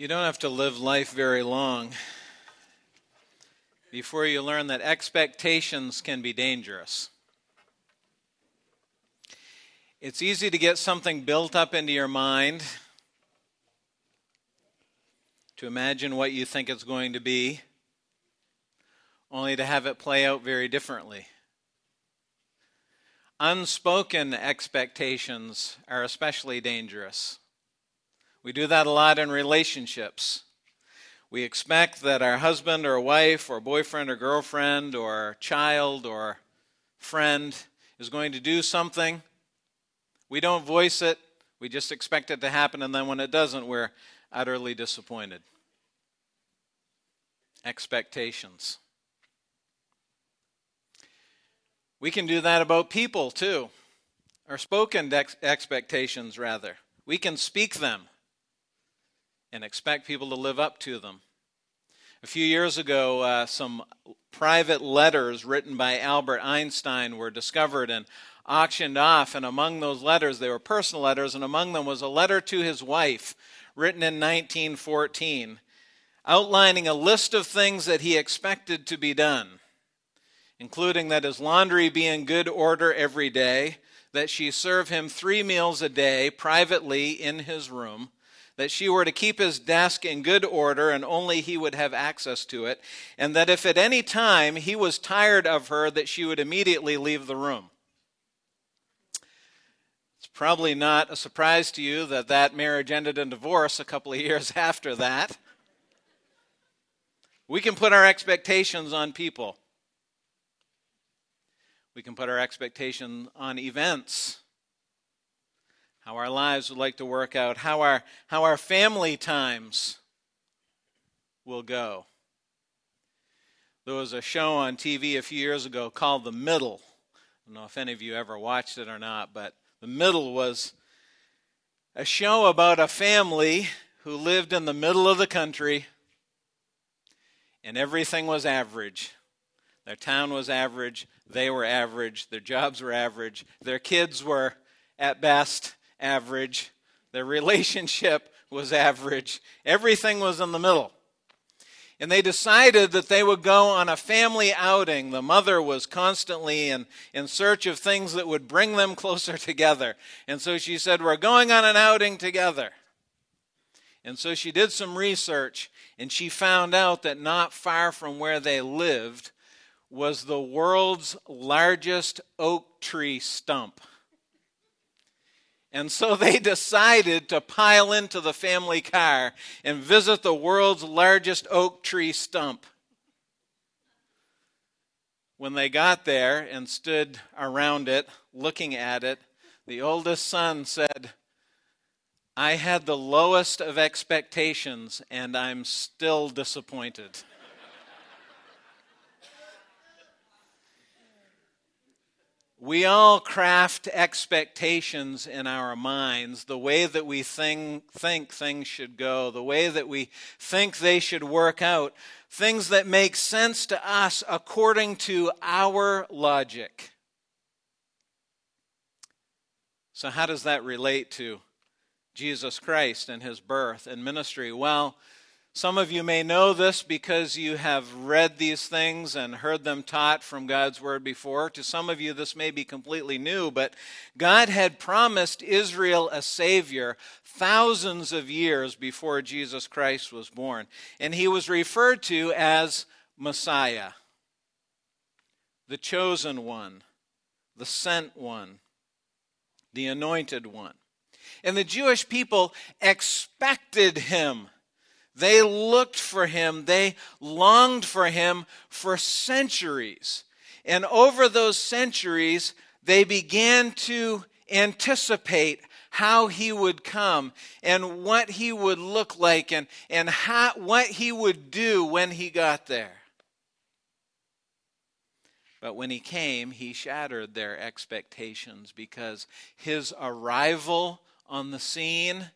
You don't have to live life very long before you learn that expectations can be dangerous. It's easy to get something built up into your mind, to imagine what you think it's going to be, only to have it play out very differently. Unspoken expectations are especially dangerous. We do that a lot in relationships. We expect that our husband or wife or boyfriend or girlfriend or child or friend is going to do something. We don't voice it, we just expect it to happen, and then when it doesn't, we're utterly disappointed. Expectations. We can do that about people too, or spoken ex- expectations, rather. We can speak them and expect people to live up to them. A few years ago, uh, some private letters written by Albert Einstein were discovered and auctioned off. And among those letters, they were personal letters, and among them was a letter to his wife written in 1914, outlining a list of things that he expected to be done, including that his laundry be in good order every day, that she serve him three meals a day privately in his room that she were to keep his desk in good order and only he would have access to it, and that if at any time he was tired of her, that she would immediately leave the room. It's probably not a surprise to you that that marriage ended in divorce a couple of years after that. We can put our expectations on people. We can put our expectation on events how our lives would like to work out, how our, how our family times will go. There was a show on TV a few years ago called The Middle. I don't know if any of you ever watched it or not, but The Middle was a show about a family who lived in the middle of the country and everything was average. Their town was average, they were average, their jobs were average, their kids were at best average. Their relationship was average. Everything was in the middle. And they decided that they would go on a family outing. The mother was constantly in, in search of things that would bring them closer together. And so she said, We're going on an outing together. And so she did some research and she found out that not far from where they lived was the world's largest oak tree stump. And so they decided to pile into the family car and visit the world's largest oak tree stump. When they got there and stood around it, looking at it, the oldest son said, I had the lowest of expectations and I'm still disappointed. We all craft expectations in our minds, the way that we think, think things should go, the way that we think they should work out, things that make sense to us according to our logic. So, how does that relate to Jesus Christ and his birth and ministry? Well, some of you may know this because you have read these things and heard them taught from God's Word before. To some of you, this may be completely new, but God had promised Israel a Savior thousands of years before Jesus Christ was born. And he was referred to as Messiah, the chosen one, the sent one, the anointed one. And the Jewish people expected him they looked for him, they longed for him for centuries. And over those centuries, they began to anticipate how he would come and what he would look like and, and how, what he would do when he got there. But when he came, he shattered their expectations because his arrival on the scene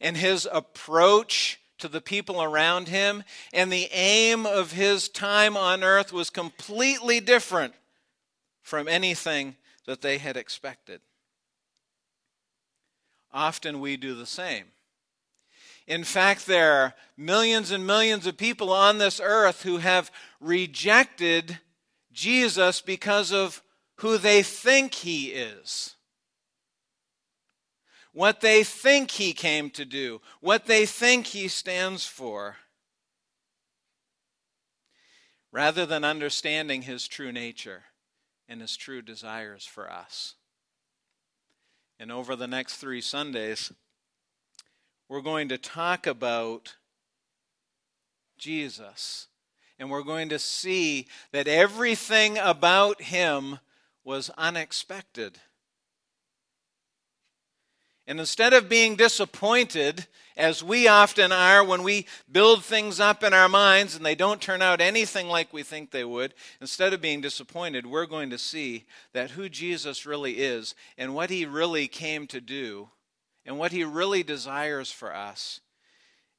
and his approach to the people around him, and the aim of his time on earth was completely different from anything that they had expected. Often we do the same. In fact, there are millions and millions of people on this earth who have rejected Jesus because of who they think he is. What they think he came to do, what they think he stands for, rather than understanding his true nature and his true desires for us. And over the next three Sundays, we're going to talk about Jesus. And we're going to see that everything about him was unexpected. And instead of being disappointed, as we often are when we build things up in our minds and they don't turn out anything like we think they would, instead of being disappointed, we're going to see that who Jesus really is and what he really came to do and what he really desires for us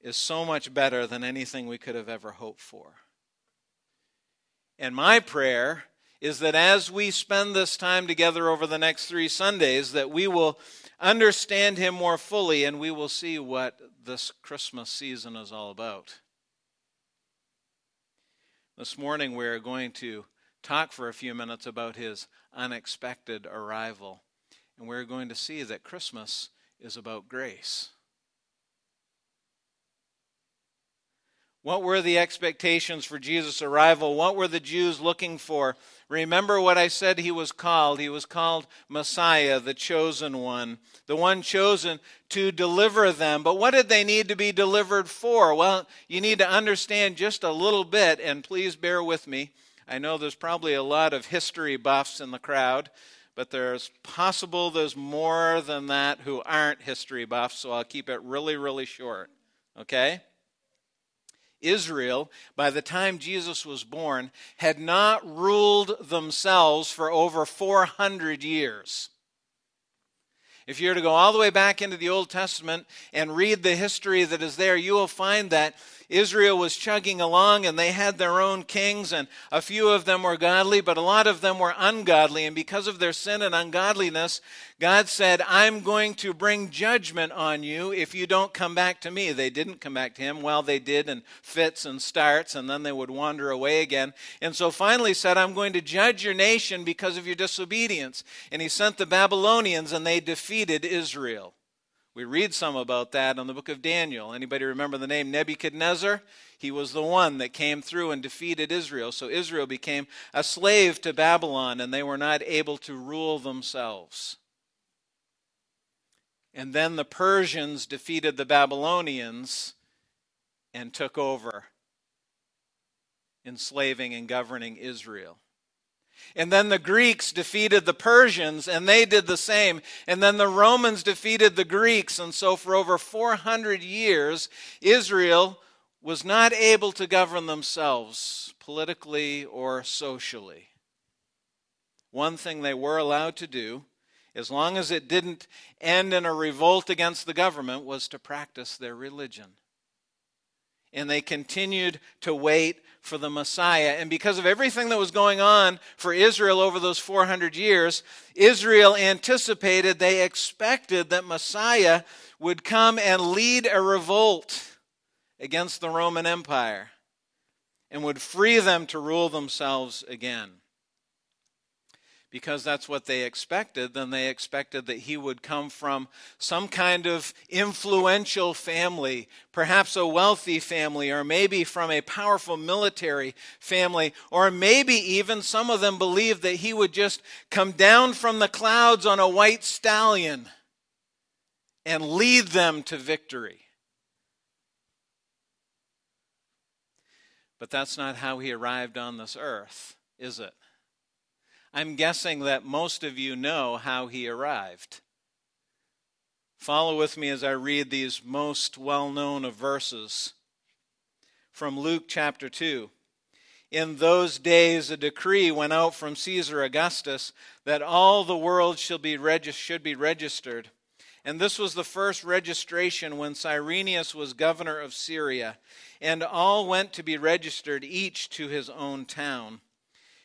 is so much better than anything we could have ever hoped for. And my prayer is that as we spend this time together over the next 3 Sundays that we will understand him more fully and we will see what this Christmas season is all about. This morning we're going to talk for a few minutes about his unexpected arrival. And we're going to see that Christmas is about grace. What were the expectations for Jesus' arrival? What were the Jews looking for? Remember what I said he was called. He was called Messiah, the chosen one, the one chosen to deliver them. But what did they need to be delivered for? Well, you need to understand just a little bit, and please bear with me. I know there's probably a lot of history buffs in the crowd, but there's possible there's more than that who aren't history buffs, so I'll keep it really, really short. Okay? Israel, by the time Jesus was born, had not ruled themselves for over 400 years. If you were to go all the way back into the Old Testament and read the history that is there, you will find that Israel was chugging along and they had their own kings, and a few of them were godly, but a lot of them were ungodly. And because of their sin and ungodliness, God said, I'm going to bring judgment on you if you don't come back to me. They didn't come back to him. Well, they did in fits and starts, and then they would wander away again. And so finally said, I'm going to judge your nation because of your disobedience. And he sent the Babylonians, and they defeated Israel. We read some about that in the book of Daniel. Anybody remember the name Nebuchadnezzar? He was the one that came through and defeated Israel. So Israel became a slave to Babylon and they were not able to rule themselves. And then the Persians defeated the Babylonians and took over, enslaving and governing Israel. And then the Greeks defeated the Persians, and they did the same. And then the Romans defeated the Greeks. And so, for over 400 years, Israel was not able to govern themselves politically or socially. One thing they were allowed to do, as long as it didn't end in a revolt against the government, was to practice their religion. And they continued to wait for the Messiah. And because of everything that was going on for Israel over those 400 years, Israel anticipated, they expected that Messiah would come and lead a revolt against the Roman Empire and would free them to rule themselves again because that's what they expected, then they expected that he would come from some kind of influential family, perhaps a wealthy family, or maybe from a powerful military family, or maybe even some of them believed that he would just come down from the clouds on a white stallion and lead them to victory. But that's not how he arrived on this earth, is it? I'm guessing that most of you know how he arrived. Follow with me as I read these most well known of verses from Luke chapter 2. In those days, a decree went out from Caesar Augustus that all the world should be, regis- should be registered. And this was the first registration when Cyrenius was governor of Syria. And all went to be registered, each to his own town.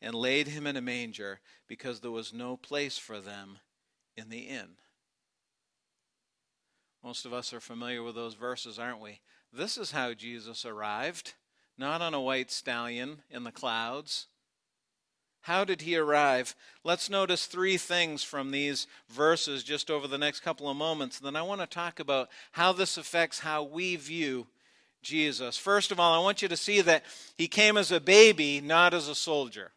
and laid him in a manger because there was no place for them in the inn. Most of us are familiar with those verses, aren't we? This is how Jesus arrived, not on a white stallion in the clouds. How did he arrive? Let's notice three things from these verses just over the next couple of moments. And Then I want to talk about how this affects how we view Jesus. First of all, I want you to see that he came as a baby, not as a soldier.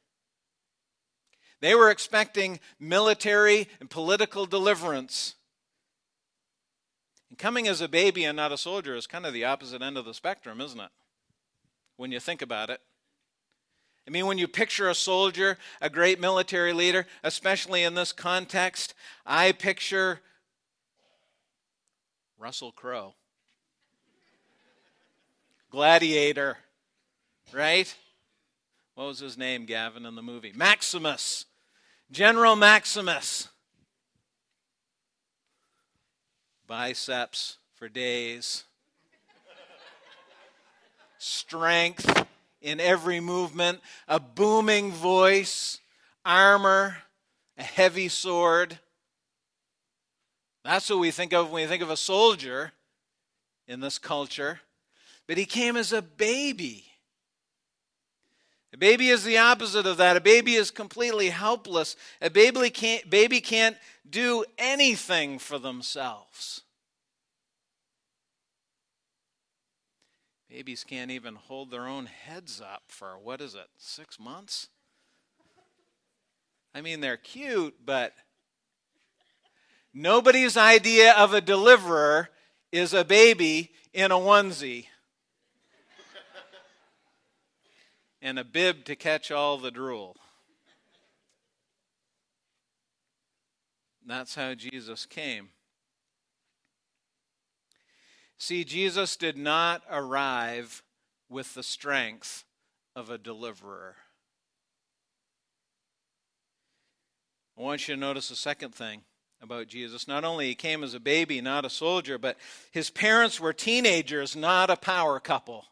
They were expecting military and political deliverance. And coming as a baby and not a soldier is kind of the opposite end of the spectrum, isn't it? When you think about it. I mean, when you picture a soldier, a great military leader, especially in this context, I picture Russell Crowe. Gladiator, right? What was his name, Gavin, in the movie? Maximus. General Maximus. Biceps for days. Strength in every movement, a booming voice, armor, a heavy sword. That's what we think of when we think of a soldier in this culture. But he came as a baby. A baby is the opposite of that. A baby is completely helpless. A baby can't, baby can't do anything for themselves. Babies can't even hold their own heads up for, what is it, six months? I mean, they're cute, but nobody's idea of a deliverer is a baby in a onesie. And a bib to catch all the drool. That's how Jesus came. See, Jesus did not arrive with the strength of a deliverer. I want you to notice a second thing about Jesus. Not only he came as a baby, not a soldier, but his parents were teenagers, not a power couple.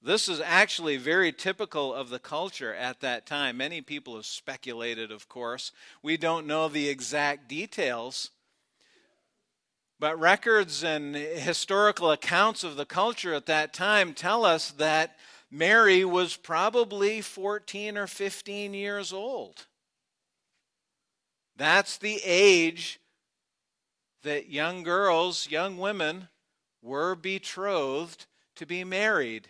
This is actually very typical of the culture at that time. Many people have speculated, of course. We don't know the exact details. But records and historical accounts of the culture at that time tell us that Mary was probably 14 or 15 years old. That's the age that young girls, young women, were betrothed to be married.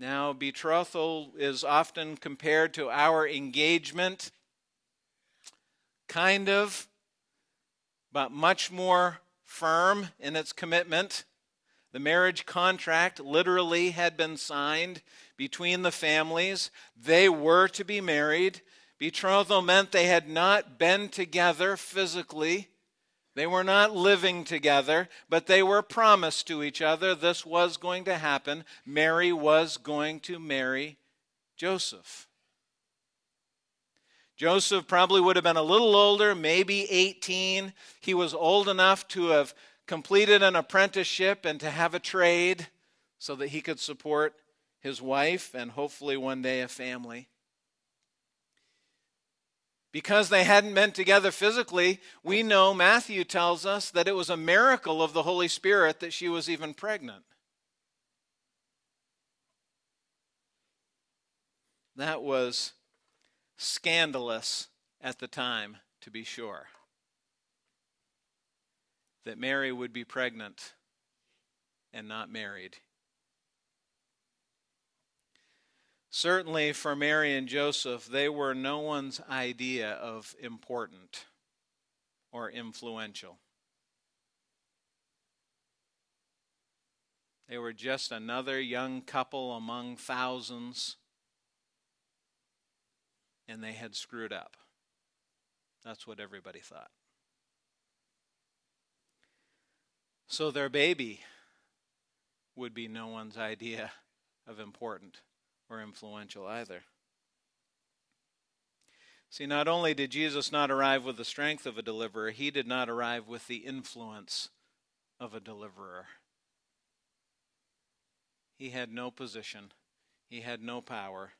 Now, betrothal is often compared to our engagement, kind of, but much more firm in its commitment. The marriage contract literally had been signed between the families. They were to be married. Betrothal meant they had not been together physically, they were not living together, but they were promised to each other this was going to happen. Mary was going to marry Joseph. Joseph probably would have been a little older, maybe 18. He was old enough to have completed an apprenticeship and to have a trade so that he could support his wife and hopefully one day a family. Because they hadn't been together physically, we know Matthew tells us that it was a miracle of the Holy Spirit that she was even pregnant. That was scandalous at the time, to be sure. That Mary would be pregnant and not married. Certainly for Mary and Joseph, they were no one's idea of important or influential. They were just another young couple among thousands, and they had screwed up. That's what everybody thought. So their baby would be no one's idea of important or influential either. See, not only did Jesus not arrive with the strength of a deliverer, he did not arrive with the influence of a deliverer. He had no position, he had no power,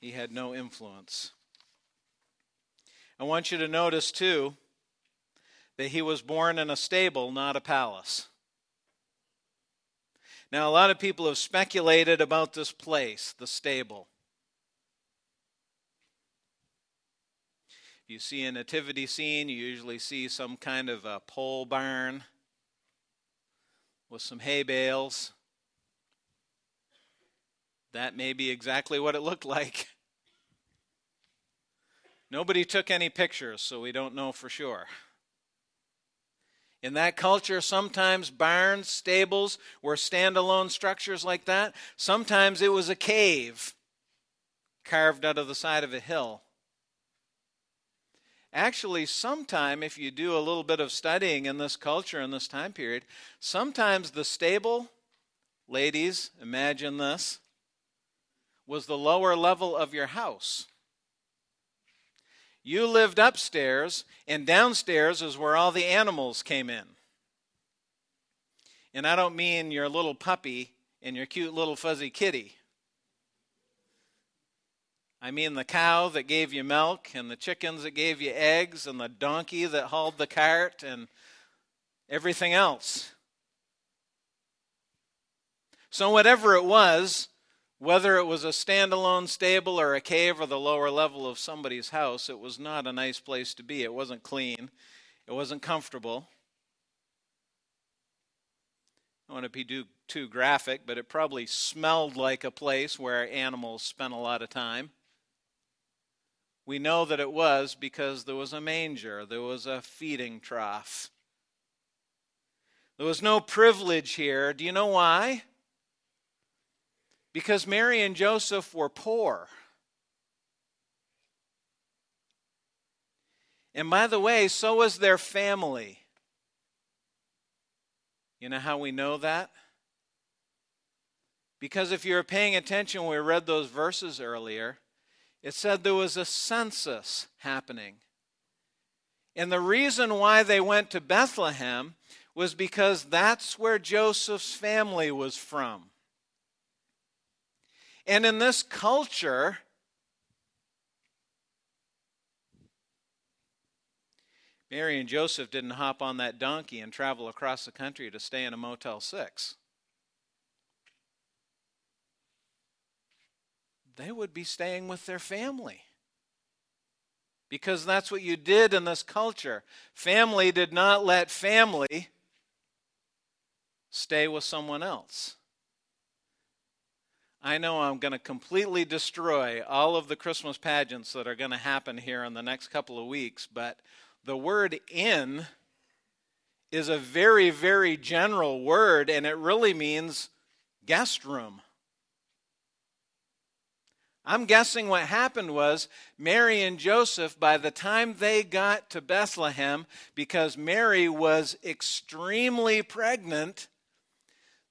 he had no influence. I want you to notice, too, that he was born in a stable, not a palace. Now, a lot of people have speculated about this place, the stable. If you see a nativity scene, you usually see some kind of a pole barn with some hay bales. That may be exactly what it looked like. Nobody took any pictures, so we don't know for sure. In that culture, sometimes barns, stables were standalone structures like that. Sometimes it was a cave carved out of the side of a hill. Actually, sometime, if you do a little bit of studying in this culture in this time period, sometimes the stable, ladies, imagine this, was the lower level of your house. You lived upstairs, and downstairs is where all the animals came in. And I don't mean your little puppy and your cute little fuzzy kitty. I mean the cow that gave you milk, and the chickens that gave you eggs, and the donkey that hauled the cart, and everything else. So, whatever it was, whether it was a standalone stable or a cave or the lower level of somebody's house, it was not a nice place to be. It wasn't clean, it wasn't comfortable. I don't want to be too, too graphic, but it probably smelled like a place where animals spent a lot of time. We know that it was because there was a manger, there was a feeding trough. There was no privilege here. Do you know why? Because Mary and Joseph were poor. And by the way, so was their family. You know how we know that? Because if you're paying attention we read those verses earlier, it said there was a census happening. And the reason why they went to Bethlehem was because that's where Joseph's family was from. And in this culture, Mary and Joseph didn't hop on that donkey and travel across the country to stay in a Motel 6. They would be staying with their family. Because that's what you did in this culture. Family did not let family stay with someone else. I know I'm going to completely destroy all of the Christmas pageants that are going to happen here in the next couple of weeks, but the word inn is a very, very general word, and it really means guest room. I'm guessing what happened was Mary and Joseph, by the time they got to Bethlehem, because Mary was extremely pregnant,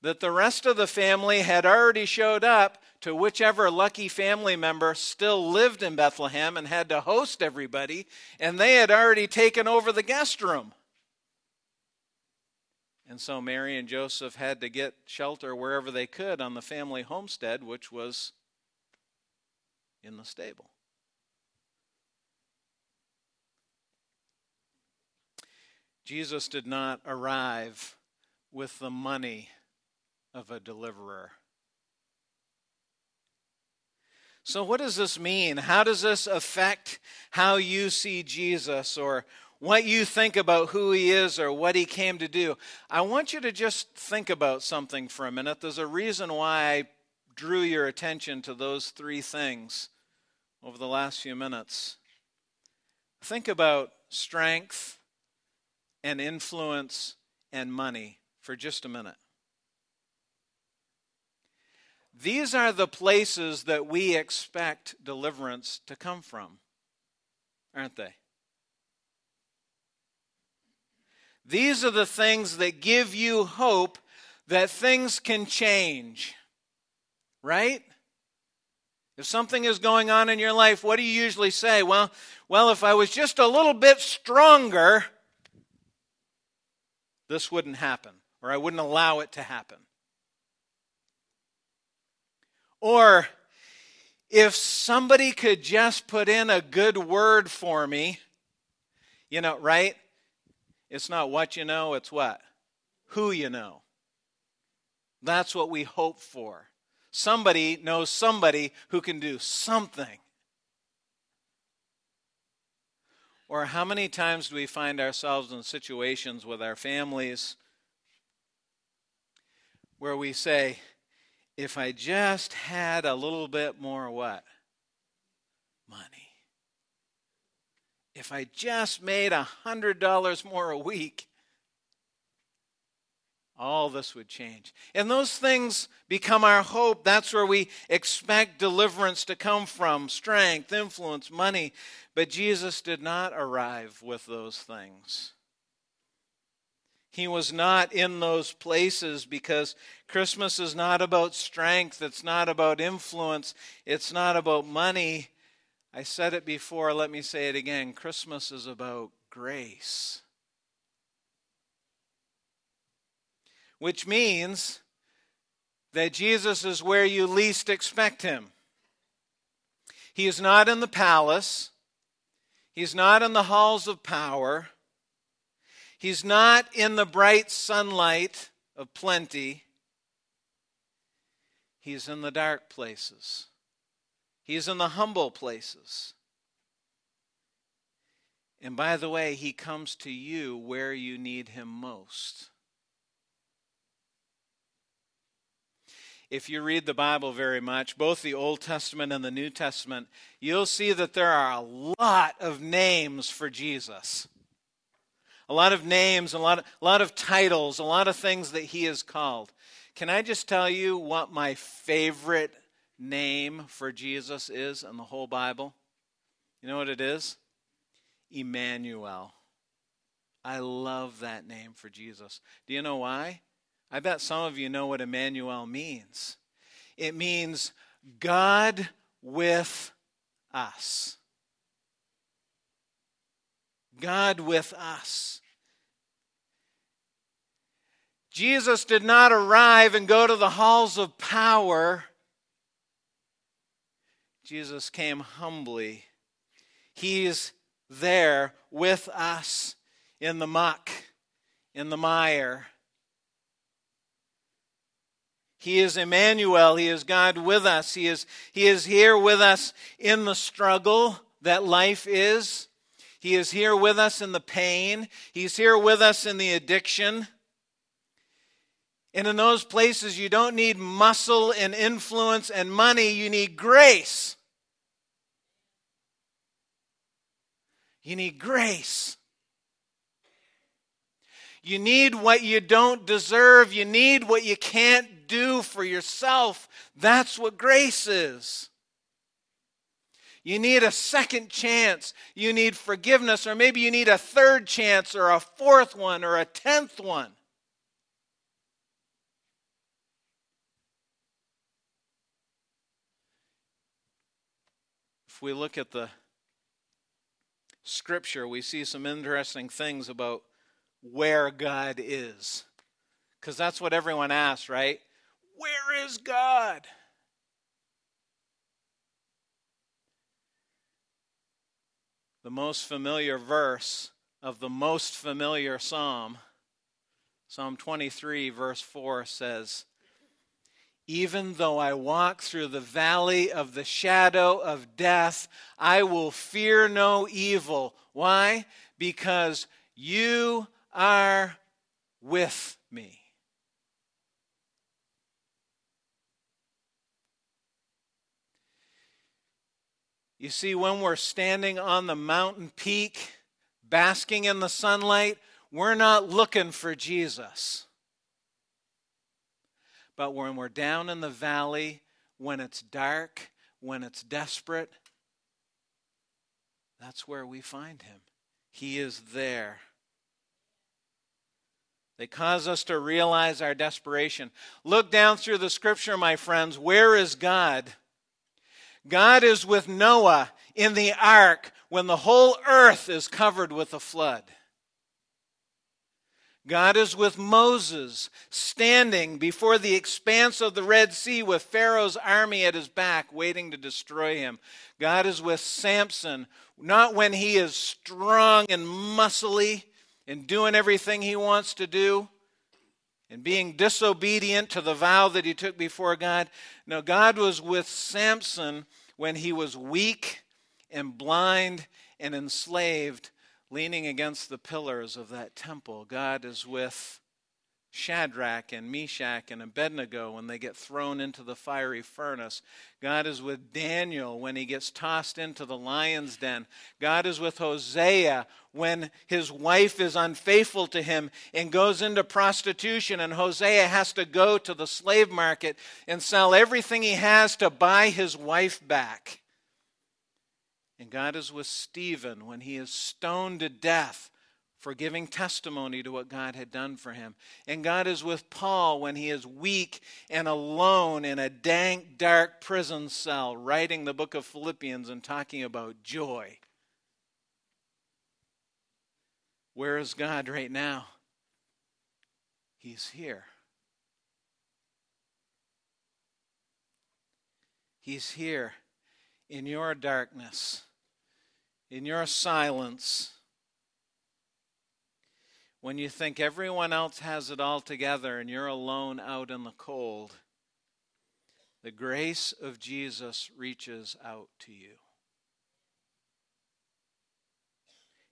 that the rest of the family had already showed up to whichever lucky family member still lived in Bethlehem and had to host everybody, and they had already taken over the guest room. And so Mary and Joseph had to get shelter wherever they could on the family homestead, which was in the stable. Jesus did not arrive with the money of a deliverer. So, what does this mean? How does this affect how you see Jesus or what you think about who he is or what he came to do? I want you to just think about something for a minute. There's a reason why I drew your attention to those three things over the last few minutes. Think about strength and influence and money for just a minute. These are the places that we expect deliverance to come from, aren't they? These are the things that give you hope that things can change. Right? If something is going on in your life, what do you usually say? Well, well, if I was just a little bit stronger, this wouldn't happen, or I wouldn't allow it to happen. Or if somebody could just put in a good word for me, you know, right? It's not what you know, it's what? Who you know. That's what we hope for. Somebody knows somebody who can do something. Or how many times do we find ourselves in situations with our families where we say, if I just had a little bit more what? Money. If I just made a hundred dollars more a week, all this would change. And those things become our hope. That's where we expect deliverance to come from strength, influence, money. But Jesus did not arrive with those things. He was not in those places because Christmas is not about strength, it's not about influence, it's not about money. I said it before, let me say it again. Christmas is about grace. Which means that Jesus is where you least expect him. He is not in the palace. He's not in the halls of power. He's not in the bright sunlight of plenty. He's in the dark places. He's in the humble places. And by the way, he comes to you where you need him most. If you read the Bible very much, both the Old Testament and the New Testament, you'll see that there are a lot of names for Jesus a lot of names, a lot of, a lot of titles, a lot of things that he is called. Can I just tell you what my favorite name for Jesus is in the whole Bible? You know what it is? Emmanuel. I love that name for Jesus. Do you know why? I bet some of you know what Emmanuel means. It means God with us. God with us. Jesus did not arrive and go to the halls of power. Jesus came humbly. He's there with us in the muck, in the mire. He is Emmanuel. He is God with us. He is, he is here with us in the struggle that life is. He is here with us in the pain. He's here with us in the addiction. And in those places, you don't need muscle and influence and money, you need grace. You need grace. You need what you don't deserve. You need what you can't do for yourself. That's what grace is. You need a second chance. You need forgiveness, or maybe you need a third chance, or a fourth one, or a tenth one. If we look at the scripture, we see some interesting things about where God is. Because that's what everyone asks, right? Where is God? The most familiar verse of the most familiar psalm, Psalm 23, verse 4 says, Even though I walk through the valley of the shadow of death, I will fear no evil. Why? Because you are with me. You see, when we're standing on the mountain peak, basking in the sunlight, we're not looking for Jesus. But when we're down in the valley, when it's dark, when it's desperate, that's where we find him. He is there. They cause us to realize our desperation. Look down through the scripture, my friends. Where is God? God is with Noah in the ark when the whole earth is covered with a flood. God is with Moses, standing before the expanse of the Red Sea with Pharaoh's army at his back, waiting to destroy him. God is with Samson, not when he is strong and muscly and doing everything he wants to do and being disobedient to the vow that he took before God. No, God was with Samson when he was weak and blind and enslaved leaning against the pillars of that temple. God is with Shadrach and Meshach and Abednego when they get thrown into the fiery furnace. God is with Daniel when he gets tossed into the lion's den. God is with Hosea when his wife is unfaithful to him and goes into prostitution, and Hosea has to go to the slave market and sell everything he has to buy his wife back. And God is with Stephen when he is stoned to death for giving testimony to what God had done for him. And God is with Paul when he is weak and alone in a dank, dark prison cell, writing the book of Philippians and talking about joy. Where is God right now? He's here. He's here in your darkness, in your silence, when you think everyone else has it all together and you're alone out in the cold, the grace of Jesus reaches out to you.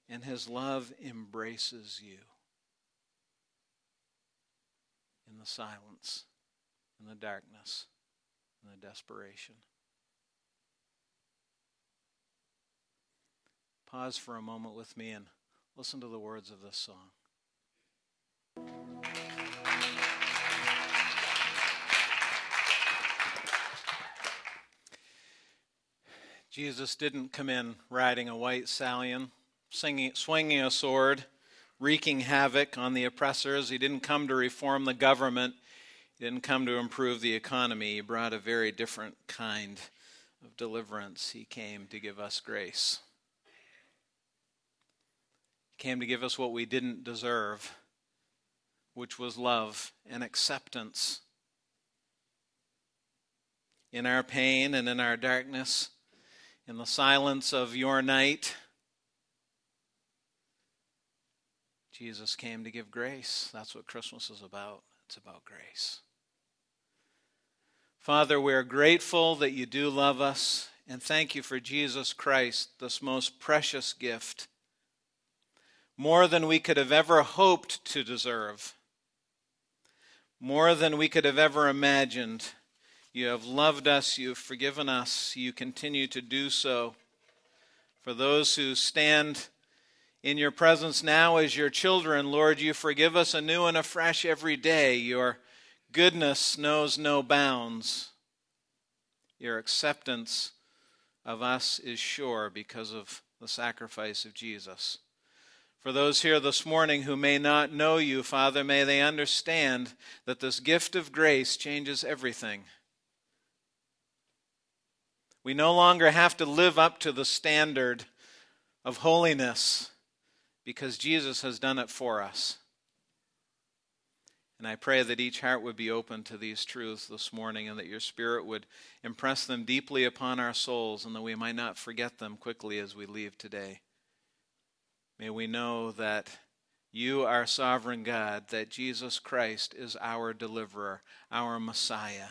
And his love embraces you in the silence, in the darkness, in the desperation. Pause for a moment with me and listen to the words of this song. Jesus didn't come in riding a white stallion, singing, swinging a sword, wreaking havoc on the oppressors. He didn't come to reform the government. He didn't come to improve the economy. He brought a very different kind of deliverance. He came to give us grace. He came to give us what we didn't deserve which was love and acceptance. In our pain and in our darkness, in the silence of your night, Jesus came to give grace. That's what Christmas is about. It's about grace. Father, we're grateful that you do love us, and thank you for Jesus Christ, this most precious gift, more than we could have ever hoped to deserve more than we could have ever imagined. You have loved us, you have forgiven us, you continue to do so. For those who stand in your presence now as your children, Lord, you forgive us anew and afresh every day. Your goodness knows no bounds. Your acceptance of us is sure because of the sacrifice of Jesus. For those here this morning who may not know you, Father, may they understand that this gift of grace changes everything. We no longer have to live up to the standard of holiness because Jesus has done it for us. And I pray that each heart would be open to these truths this morning and that your Spirit would impress them deeply upon our souls and that we might not forget them quickly as we leave today. May we know that you are sovereign God, that Jesus Christ is our deliverer, our Messiah,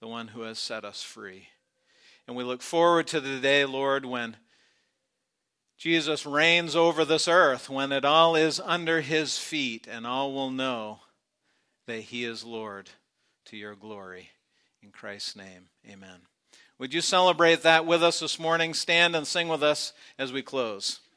the one who has set us free. And we look forward to the day, Lord, when Jesus reigns over this earth, when it all is under his feet, and all will know that he is Lord to your glory. In Christ's name, amen. Would you celebrate that with us this morning? Stand and sing with us as we close.